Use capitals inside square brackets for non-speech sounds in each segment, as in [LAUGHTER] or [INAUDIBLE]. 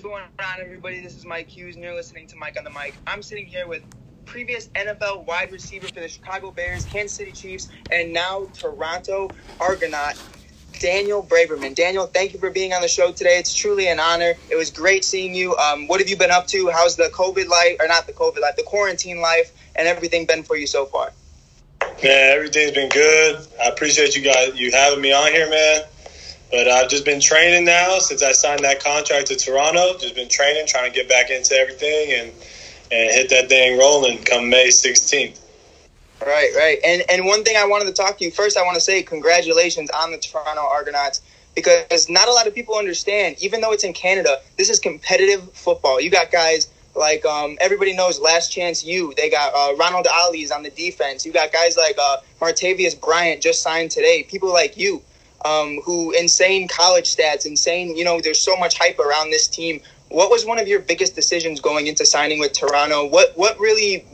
is going on, everybody? This is Mike Hughes, and you're listening to Mike on the Mic. I'm sitting here with previous NFL wide receiver for the Chicago Bears, Kansas City Chiefs, and now Toronto Argonaut, Daniel Braverman. Daniel, thank you for being on the show today. It's truly an honor. It was great seeing you. Um, what have you been up to? How's the COVID life, or not the COVID life, the quarantine life, and everything been for you so far? Man, everything's been good. I appreciate you guys you having me on here, man. But I've just been training now since I signed that contract to Toronto. Just been training, trying to get back into everything and and hit that thing rolling come May 16th. Right, right. And and one thing I wanted to talk to you first, I want to say congratulations on the Toronto Argonauts because not a lot of people understand. Even though it's in Canada, this is competitive football. You got guys like um, everybody knows Last Chance U. They got uh, Ronald Ollie's on the defense. You got guys like uh, Martavis Bryant just signed today. People like you um, who insane college stats, insane. You know, there's so much hype around this team. What was one of your biggest decisions going into signing with Toronto? What what really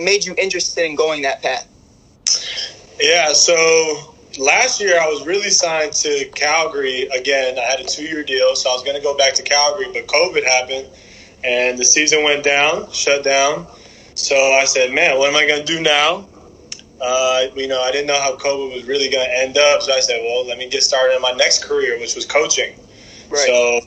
made you interested in going that path? Yeah, so last year I was really signed to Calgary again. I had a two year deal, so I was going to go back to Calgary, but COVID happened and the season went down, shut down. So I said, man, what am I going to do now? Uh, you know, I didn't know how COVID was really going to end up. So I said, well, let me get started in my next career, which was coaching. Right. So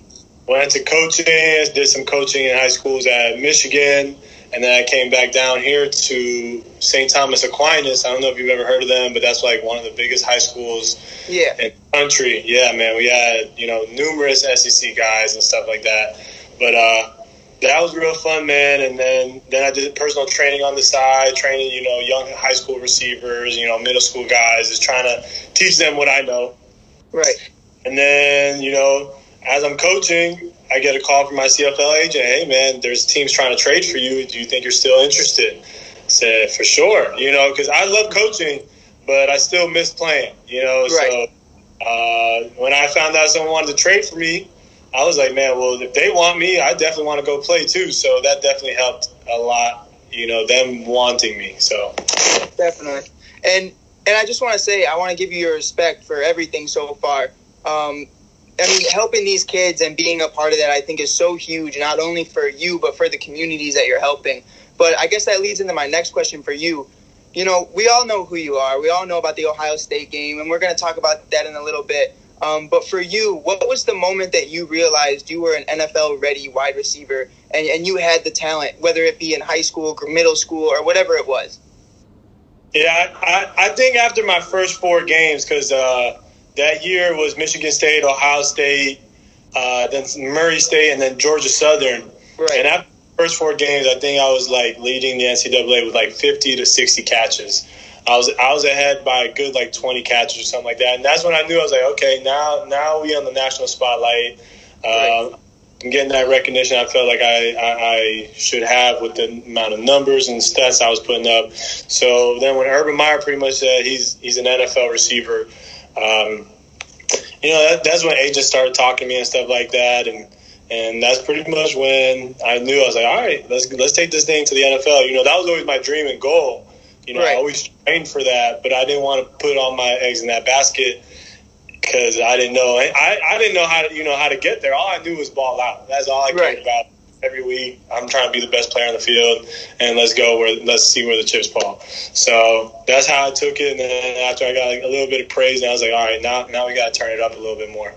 went into coaching, did some coaching in high schools at Michigan. And then I came back down here to St. Thomas Aquinas. I don't know if you've ever heard of them, but that's like one of the biggest high schools yeah. in the country. Yeah, man. We had, you know, numerous SEC guys and stuff like that. But uh, that was real fun, man. And then then I did personal training on the side, training you know young high school receivers, you know middle school guys, just trying to teach them what I know. Right. And then you know as I'm coaching, I get a call from my CFL agent. Hey, man, there's teams trying to trade for you. Do you think you're still interested? I said for sure. You know, because I love coaching, but I still miss playing. You know, right. so uh, when I found out someone wanted to trade for me, I was like, man, well, if they want me, I definitely want to go play too. So that definitely helped a lot. You know, them wanting me. So definitely, and and I just want to say, I want to give you your respect for everything so far. Um, I mean, helping these kids and being a part of that, I think, is so huge, not only for you, but for the communities that you're helping. But I guess that leads into my next question for you. You know, we all know who you are. We all know about the Ohio State game, and we're going to talk about that in a little bit. Um, but for you, what was the moment that you realized you were an NFL ready wide receiver and, and you had the talent, whether it be in high school, or middle school, or whatever it was? Yeah, I, I think after my first four games, because uh, that year was Michigan State, Ohio State, uh, then Murray State, and then Georgia Southern. Right. And after the first four games, I think I was like leading the NCAA with like 50 to 60 catches. I was I was ahead by a good like 20 catches or something like that, and that's when I knew I was like, okay, now now we on the national spotlight. Uh, I'm getting that recognition I felt like I, I, I, should have with the amount of numbers and stats I was putting up. So then when Urban Meyer pretty much said he's he's an NFL receiver, um, you know that, that's when agents started talking to me and stuff like that, and and that's pretty much when I knew I was like, all right, let's let's take this thing to the NFL. You know that was always my dream and goal you know, right. I always trained for that, but I didn't want to put all my eggs in that basket because I didn't know. I, I didn't know how to, you know, how to get there. All I knew was ball out. That's all I cared right. about. Every week, I'm trying to be the best player on the field, and let's go where let's see where the chips fall. So that's how I took it. And then after I got like, a little bit of praise, and I was like, all right, now now we got to turn it up a little bit more.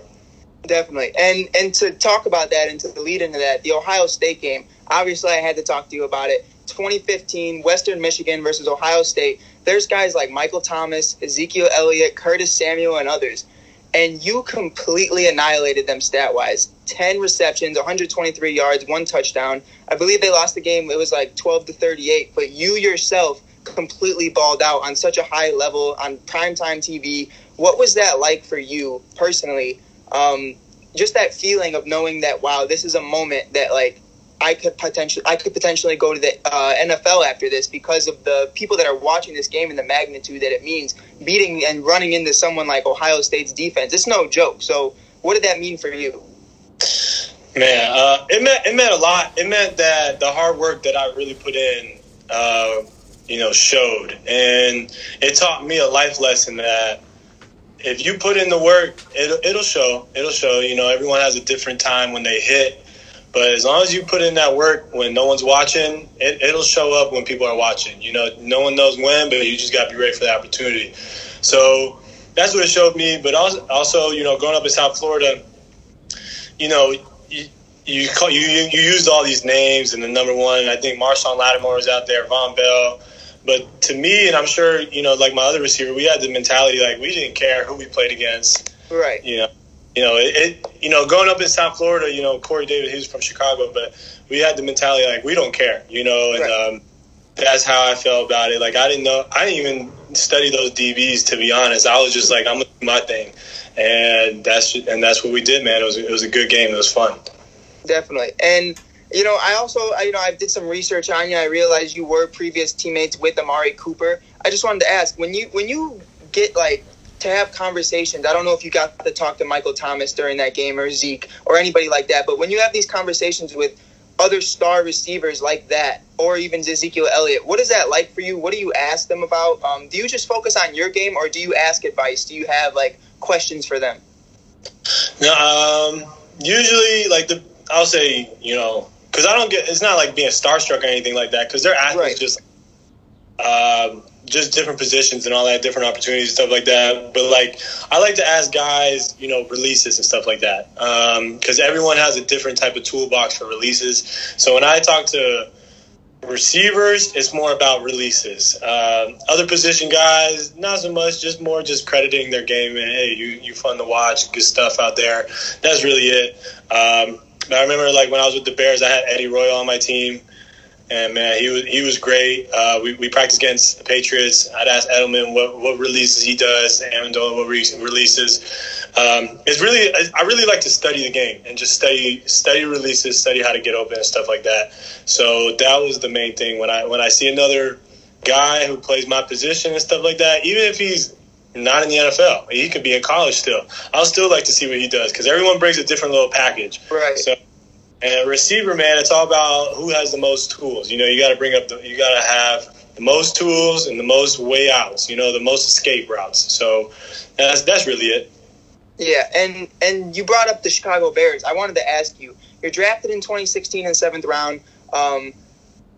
Definitely, and and to talk about that and to lead into that, the Ohio State game. Obviously, I had to talk to you about it 2015 Western Michigan versus Ohio State, there's guys like Michael Thomas, Ezekiel Elliott, Curtis Samuel, and others. And you completely annihilated them stat wise. 10 receptions, 123 yards, one touchdown. I believe they lost the game. It was like 12 to 38. But you yourself completely balled out on such a high level on primetime TV. What was that like for you personally? Um, just that feeling of knowing that, wow, this is a moment that, like, I could potentially I could potentially go to the uh, NFL after this because of the people that are watching this game and the magnitude that it means beating and running into someone like Ohio State's defense. It's no joke. So, what did that mean for you? Man, uh, it meant it meant a lot. It meant that the hard work that I really put in, uh, you know, showed, and it taught me a life lesson that if you put in the work, it'll it'll show. It'll show. You know, everyone has a different time when they hit But as long as you put in that work when no one's watching, it, it'll show up when people are watching. You know, no one knows when, but you just got to be ready for the opportunity. So that's what it showed me. But also, also, you know, growing up in South Florida, you know, you, you, call, you, you used all these names, and the number one, I think Marshon Lattimore was out there, Vonn Bell. But to me, and I'm sure, you know, like my other receiver, we had the mentality like we didn't care who we played against. Right. You know, you know, it, it, you know, growing up in South Florida, you know, Corey Davis, he was from Chicago, but we had the mentality like we don't care, you know, and right. um, that's how I felt about it. Like I didn't know, I didn't even study those DBs to be honest. I was just like, I'm gonna do my thing, and that's and that's what we did, man. It was it was a good game. It was fun. Definitely, and you know, I also, you know, I did some research on you. I realized you were previous teammates with Amari Cooper. I just wanted to ask when you when you get like to have conversations. I don't know if you got to talk to Michael Thomas during that game or Zeke or anybody like that, but when you have these conversations with other star receivers like that, or even Ezekiel Elliott, what is that like for you? What do you ask them about? Um, do you just focus on your game, or do you ask advice? Do you have like questions for them? No, um, usually like the I'll say you know because I don't get it's not like being starstruck or anything like that because they're athletes right. just. Um, just different positions and all that, different opportunities stuff like that. But like, I like to ask guys, you know, releases and stuff like that, because um, everyone has a different type of toolbox for releases. So when I talk to receivers, it's more about releases. Um, other position guys, not so much, just more just crediting their game and hey, you you fun to watch, good stuff out there. That's really it. Um, I remember like when I was with the Bears, I had Eddie Royal on my team. And man, he was he was great. Uh, we, we practiced against the Patriots. I'd ask Edelman what, what releases he does, Amendola what re- releases. Um, it's really I really like to study the game and just study study releases, study how to get open and stuff like that. So that was the main thing when I when I see another guy who plays my position and stuff like that, even if he's not in the NFL, he could be in college still. I'll still like to see what he does because everyone brings a different little package. Right. So and receiver, man, it's all about who has the most tools. You know, you got to bring up the, you got to have the most tools and the most way outs. You know, the most escape routes. So that's that's really it. Yeah, and and you brought up the Chicago Bears. I wanted to ask you. You're drafted in 2016 in seventh round. Um,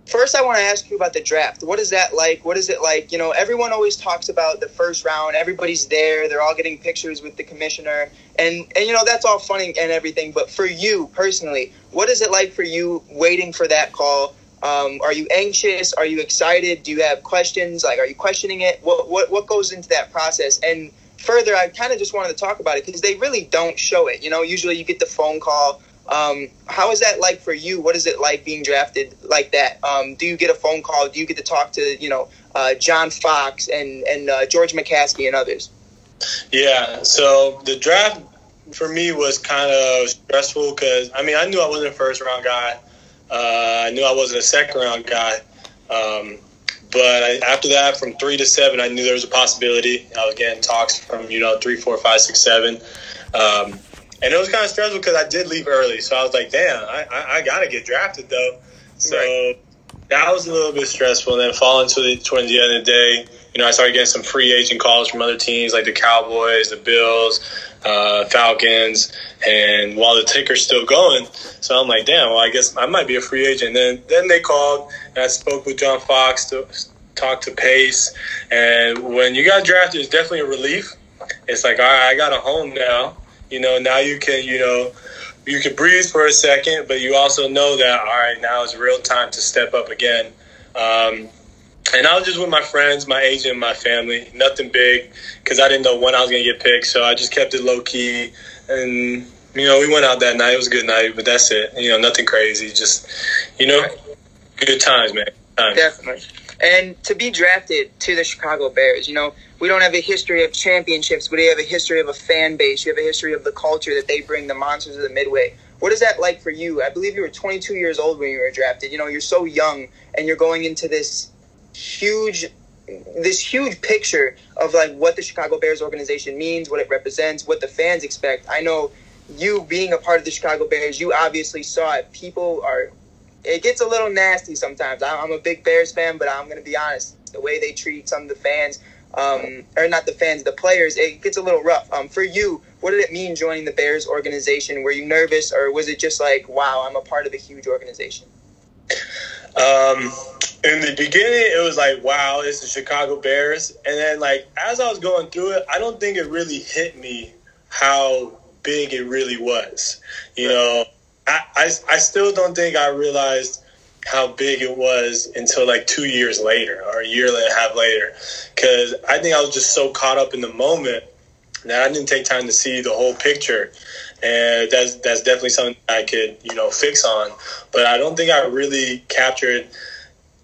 First, I want to ask you about the draft. What is that like? What is it like? You know, everyone always talks about the first round. Everybody's there. They're all getting pictures with the commissioner, and and you know that's all funny and everything. But for you personally, what is it like for you waiting for that call? Um, are you anxious? Are you excited? Do you have questions? Like, are you questioning it? What what what goes into that process? And further, I kind of just wanted to talk about it because they really don't show it. You know, usually you get the phone call um, how is that like for you? What is it like being drafted like that? Um, do you get a phone call? Do you get to talk to you know uh, John Fox and and uh, George McCaskey and others? Yeah. So the draft for me was kind of stressful because I mean I knew I wasn't a first round guy. Uh, I knew I wasn't a second round guy. Um, but I, after that, from three to seven, I knew there was a possibility. I was getting talks from you know three, four, five, six, seven. Um, and it was kind of stressful because I did leave early, so I was like, "Damn, I, I, I gotta get drafted though." So right. that was a little bit stressful. And then falling to the towards the end of the day, you know, I started getting some free agent calls from other teams like the Cowboys, the Bills, uh, Falcons, and while the ticker's still going, so I'm like, "Damn, well, I guess I might be a free agent." And then then they called, and I spoke with John Fox to talk to Pace, and when you got drafted, it's definitely a relief. It's like, all right, I got a home now you know, now you can, you know, you can breathe for a second, but you also know that all right, now is real time to step up again. Um, and I was just with my friends, my agent, my family. Nothing big because I didn't know when I was gonna get picked, so I just kept it low key. And you know, we went out that night. It was a good night, but that's it. You know, nothing crazy. Just you know, good times, man. Times. Definitely. And to be drafted to the Chicago Bears, you know, we don't have a history of championships, but we have a history of a fan base. You have a history of the culture that they bring, the monsters of the Midway. What is that like for you? I believe you were 22 years old when you were drafted. You know, you're so young, and you're going into this huge, this huge picture of like what the Chicago Bears organization means, what it represents, what the fans expect. I know you being a part of the Chicago Bears, you obviously saw it. People are. It gets a little nasty sometimes. I'm a big Bears fan, but I'm going to be honest. The way they treat some of the fans, um, or not the fans, the players, it gets a little rough. Um, for you, what did it mean joining the Bears organization? Were you nervous, or was it just like, wow, I'm a part of a huge organization? Um, in the beginning, it was like, wow, it's the Chicago Bears. And then, like, as I was going through it, I don't think it really hit me how big it really was. You know, I, I, still don't think I realized how big it was until like two years later or a year and a half later. Because I think I was just so caught up in the moment that I didn't take time to see the whole picture. And that's that's definitely something I could you know fix on, but I don't think I really captured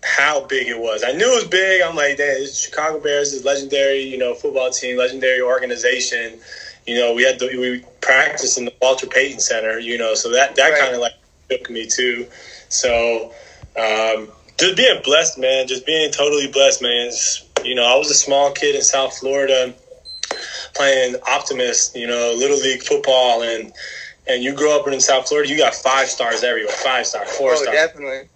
how big it was. I knew it was big. I'm like, damn, Chicago Bears is legendary, you know, football team, legendary organization. You know, we had the, we practiced in the Walter Payton Center, you know, so that that right. kind of like took me too. So um, just being blessed, man, just being totally blessed, man. you know, I was a small kid in South Florida playing optimist, you know, little league football, and and you grow up in South Florida, you got five stars everywhere, five star, four oh, star. definitely.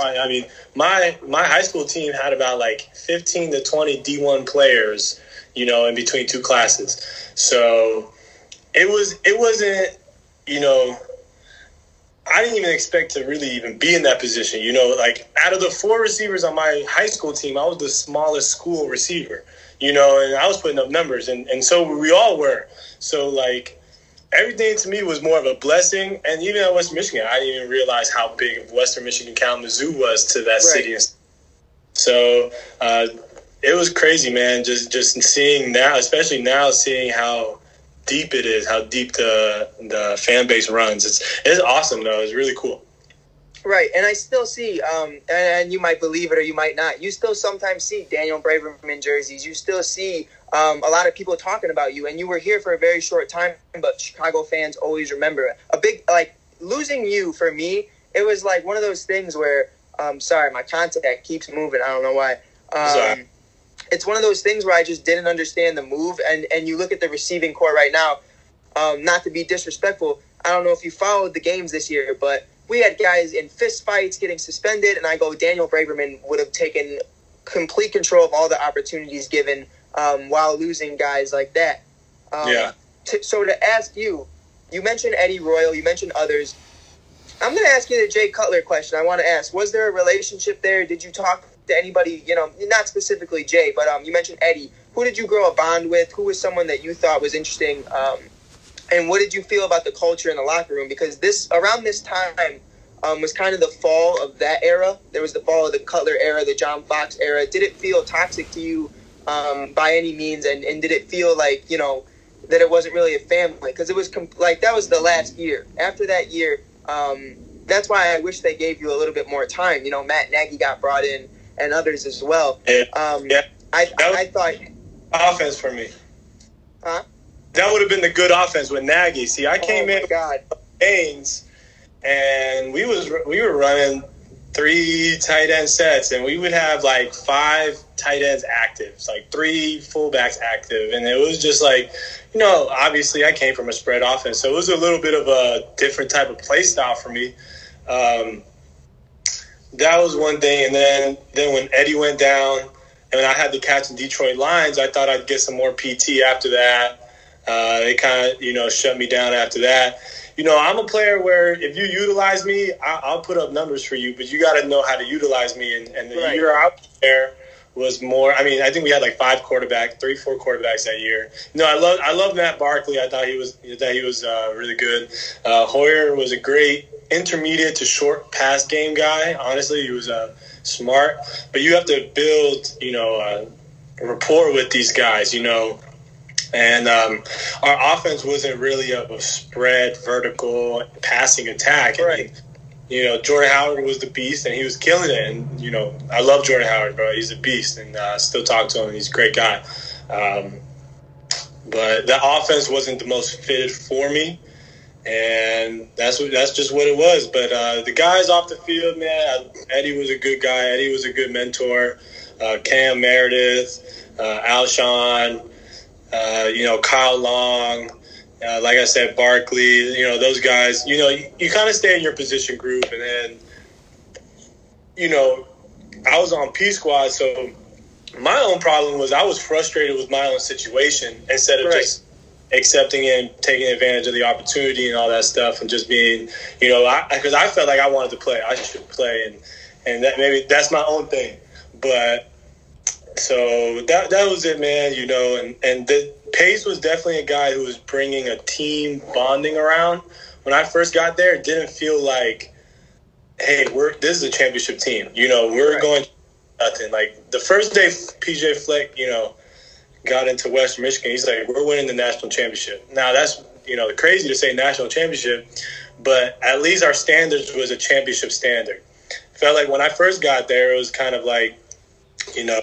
I mean, my my high school team had about like fifteen to twenty D one players, you know, in between two classes. So it was it wasn't, you know, I didn't even expect to really even be in that position. You know, like out of the four receivers on my high school team, I was the smallest school receiver. You know, and I was putting up numbers, and and so we all were. So like everything to me was more of a blessing. And even at Western Michigan, I didn't even realize how big Western Michigan Kalamazoo was to that right. city. So uh, it was crazy, man. Just just seeing now, especially now, seeing how deep it is, how deep the the fan base runs. It's it's awesome though. It's really cool. Right, and I still see, um, and, and, you might believe it or you might not. You still sometimes see Daniel Braverman jerseys. You still see um, a lot of people talking about you, and you were here for a very short time. But Chicago fans always remember. A big like losing you for me. It was like one of those things where, um, sorry, my contact keeps moving. I don't know why. Um, it's one of those things where I just didn't understand the move. And and you look at the receiving corps right now. Um, not to be disrespectful, I don't know if you followed the games this year, but we had guys in fist fights getting suspended, and I go Daniel Braverman would have taken complete control of all the opportunities given um, while losing guys like that. Um, yeah. T- so to ask you, you mentioned Eddie Royal, you mentioned others. I'm going to ask you the Jay Cutler question. I want to ask: Was there a relationship there? Did you talk to anybody, you know, not specifically Jay, but um, you mentioned Eddie. Who did you grow a bond with? Who was someone that you thought was interesting? Um, and what did you feel about the culture in the locker room? Because this around this time um, was kind of the fall of that era. There was the fall of the Cutler era, the John Fox era. Did it feel toxic to you um, by any means? And, and did it feel like you know that it wasn't really a family? Because it was comp- like that was the last year. After that year, um, that's why I wish they gave you a little bit more time. You know, Matt Nagy got brought in and others as well. Yeah. Um, yeah. I, I, I thought offense for me. Huh? That would have been the good offense with Nagy. See, I came oh in God. Haynes, and we was we were running three tight end sets, and we would have like five tight ends active, like three fullbacks active, and it was just like, you know, obviously I came from a spread offense, so it was a little bit of a different type of play style for me. Um, that was one thing. And then then when Eddie went down and I had to catch in Detroit Lions, I thought I'd get some more PT after that. Uh, they kind of you know shut me down after that. You know, I'm a player where if you utilize me, I, will put up numbers for you, but you got to know how to utilize me. And, and the right. year out there was more. I mean, I think we had like five quarterbacks, three, four quarterbacks that year. You know, I love I love Matt Barkley. I thought he was that he was uh, really good. Uh, Hoyer was a great intermediate to short pass game guy. Honestly, he was uh, smart, but you have to build, you know, uh, rapport with these guys. You know, and um, our offense wasn't really of a spread vertical passing attack. Right. Mean, you know, Jordan Howard was the beast, and he was killing it. And you know, I love Jordan Howard, bro. He's a beast, and uh, still talk to him. He's a great guy. Um, but the offense wasn't the most fitted for me and that's what that's just what it was. But uh, the guys off the field, man, Eddie was a good guy. Eddie was a good mentor. Uh, Cam Meredith, uh, Alshon, uh, you know Kyle Long, uh, like I said, Barkley. You know those guys. You know you, you kind of stay in your position group, and then you know I was on P squad, so my own problem was I was frustrated with my own situation instead of right. just accepting and taking advantage of the opportunity and all that stuff and just being, you know, because I, I, felt like I wanted to play. I should play, and and that maybe that's my own thing. But so that that was it, man. You know, and and the, Pace was definitely a guy who was bringing a team bonding around. When I first got there, it didn't feel like, hey, we're this is a championship team. You know, we're right. going nothing. Like the first day, PJ Fleck, you know got into Western Michigan, he's like, we're winning the national championship. Now that's you know crazy to say national championship, but at least our standards was a championship standard. Felt like when I first got there, it was kind of like, you know,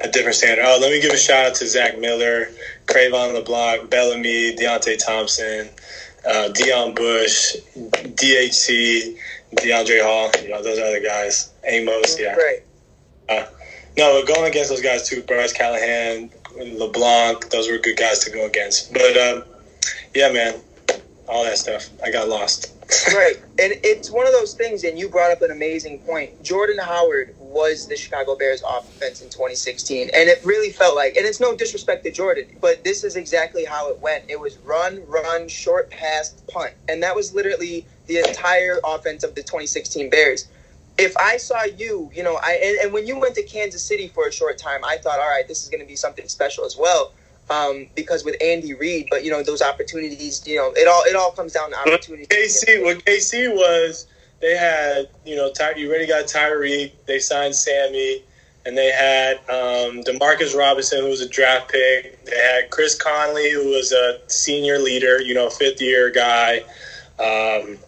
a different standard. Oh, let me give a shout out to Zach Miller, Cre'Von LeBlanc, Bellamy, Deionte Thompson, uh, Deon Bush, DHC, Deiondre' Hall. You know, those other guys. Amos, yeah. Right. Uh, no, but going against those guys too. Bryce Callahan, LeBlanc, those were good guys to go against. But um, yeah, man, all that stuff. I got lost. [LAUGHS] right, and it's one of those things. And you brought up an amazing point. Jordan Howard was the Chicago Bears offense in 2016, and it really felt like. And it's no disrespect to Jordan, but this is exactly how it went. It was run, run, short pass, punt, and that was literally the entire offense of the 2016 Bears if I saw you, you know, I and, and, when you went to Kansas City for a short time, I thought, all right, this is going to be something special as well, um, because with Andy Reid. But you know, those opportunities, you know, it all it all comes down to opportunity. KC, what KC was, they had, you know, Ty, you already got Tyreek. They signed Sammy, and they had um, Demarcus Robinson, who was a draft pick. They had Chris Conley, who was a senior leader, you know, fifth year guy. Um,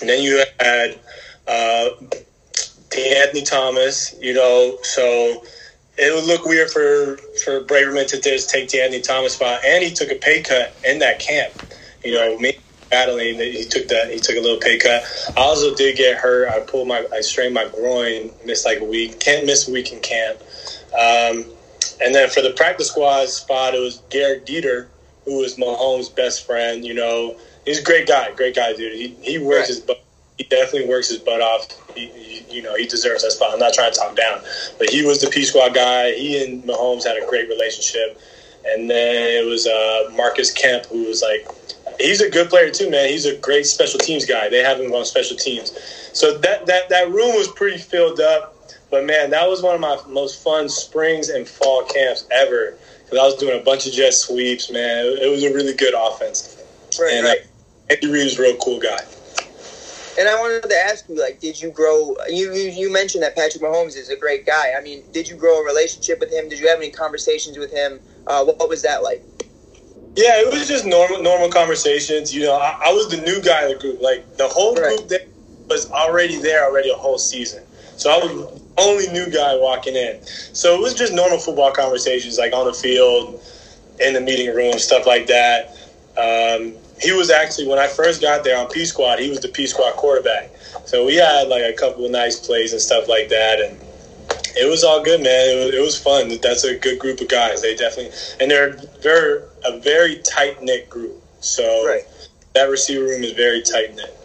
and then you had. Uh, Anthony Thomas, you know, so it would look weird for for Braverman to just take De'Anthony Thomas spot, and he took a pay cut in that camp. You know, me battling, he took that he took a little pay cut. I also did get hurt. I pulled my I strained my groin, missed like a week. Can't miss a week in camp. Um, and then for the practice squad spot, it was Gehrig Dieter, who was Mahomes' best friend. You know, he's a great guy, great guy, dude. He he works right. his butt he definitely works his butt off. He, he, you know, he deserves that spot. I'm not trying to talk down, but he was the P squad guy. He and Mahomes had a great relationship. And then it was uh, Marcus Kemp, who was like, he's a good player too, man. He's a great special teams guy. They have him on special teams. So that that that room was pretty filled up. But man, that was one of my most fun springs and fall camps ever because I was doing a bunch of jet sweeps. Man, it, was a really good offense. Right, and right. Uh, Andy Reid was a real cool guy. And I wanted to ask you, like, did you grow? You, you you mentioned that Patrick Mahomes is a great guy. I mean, did you grow a relationship with him? Did you have any conversations with him? Uh, what, what, was that like? Yeah, it was just normal normal conversations. You know, I, I was the new guy in the group. Like the whole right. group that was already there already a whole season. So I was the only new guy walking in. So it was just normal football conversations, like on the field, in the meeting room, stuff like that. Um, he was actually when I first got there on P Squad, he was the P Squad quarterback. So we had like a couple of nice plays and stuff like that, and it was all good, man. It was, it was fun. That's a good group of guys. They definitely and they're very a very tight knit group. So right. that receiver room is very tight knit.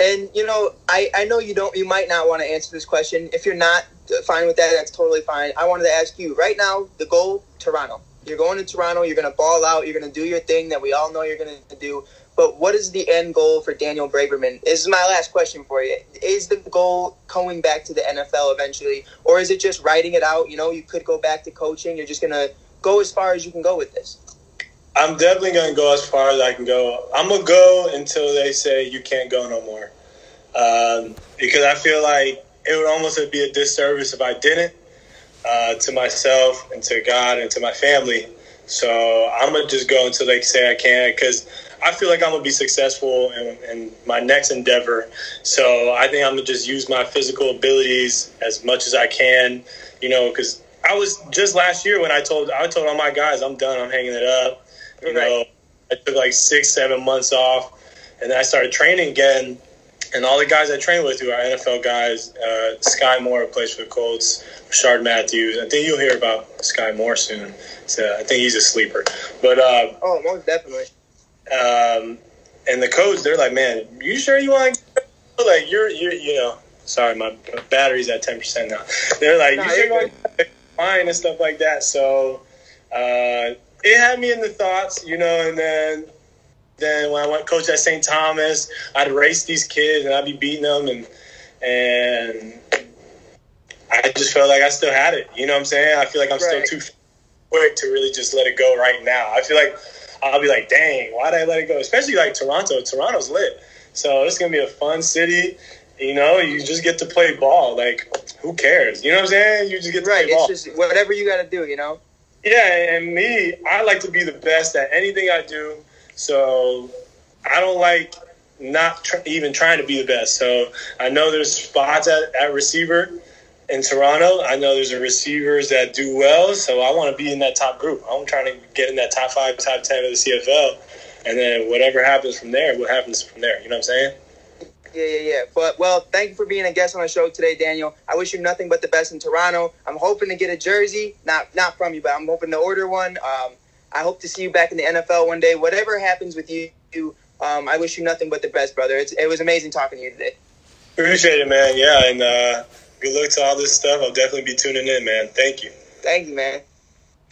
And you know, I I know you don't you might not want to answer this question. If you're not fine with that, that's totally fine. I wanted to ask you right now the goal Toronto. You're going to Toronto. You're going to ball out. You're going to do your thing that we all know you're going to do. But what is the end goal for Daniel Braverman? This is my last question for you. Is the goal going back to the NFL eventually, or is it just writing it out? You know, you could go back to coaching. You're just going to go as far as you can go with this. I'm definitely going to go as far as I can go. I'm going to go until they say you can't go no more. Um, because I feel like it would almost be a disservice if I didn't uh, to myself and to God and to my family. So I'm gonna just go until they say I can because I feel like I'm gonna be successful in, in, my next endeavor. So I think I'm gonna just use my physical abilities as much as I can. You know, because I was just last year when I told I told all my guys I'm done. I'm hanging it up. You right. know, I took like six seven months off, and then I started training again and all the guys I train with who are NFL guys, uh, Skyy Moore plays for the Colts, Rishard Matthews. I think you'll hear about Sky Moore soon. So I think he's a sleeper. But uh, oh, most definitely. Um, and the coach, they're like, man, you sure you want to? Like you're, you're, you know, sorry, my battery's at ten percent now. They're like, no, you sure you want flying and stuff like that. So uh, it had me in the thoughts, you know. And then then when I went coach at St. Thomas, I'd race these kids and I'd be beating them, and and I just felt like I still had it. You know what I'm saying? I feel like I'm right. still too quick to really just let it go right now. I feel like I'll be like, dang, why did I let it go? Especially like Toronto. Toronto's lit. So it's gonna be a fun city. You know, you just get to play ball. Like, who cares? You know what I'm saying? You just get to right. play ball. It's just whatever you got to do. You know. Yeah, and me, I like to be the best at anything I do. So I don't like not tr- even trying to be the best. So I know there's spots at, at receiver in Toronto. I know there's receivers that do well, so I want to be in that top group. I'm trying to get in that top five, top ten of the CFL, and then whatever happens from there, what happens from there. You know what I'm saying? Yeah, yeah, yeah. But well, thank you for being a guest on the show today, Daniel. I wish you nothing but the best in Toronto. I'm hoping to get a jersey, not not from you, but I'm hoping to order one. Um, I hope to see you back in the NFL one day. Whatever happens with you, um, I wish you nothing but the best, brother. It's, it was amazing talking to you today. Appreciate it, man. Yeah, and uh, good luck to all this stuff. I'll definitely be tuning in, man. Thank you. Thank you, man.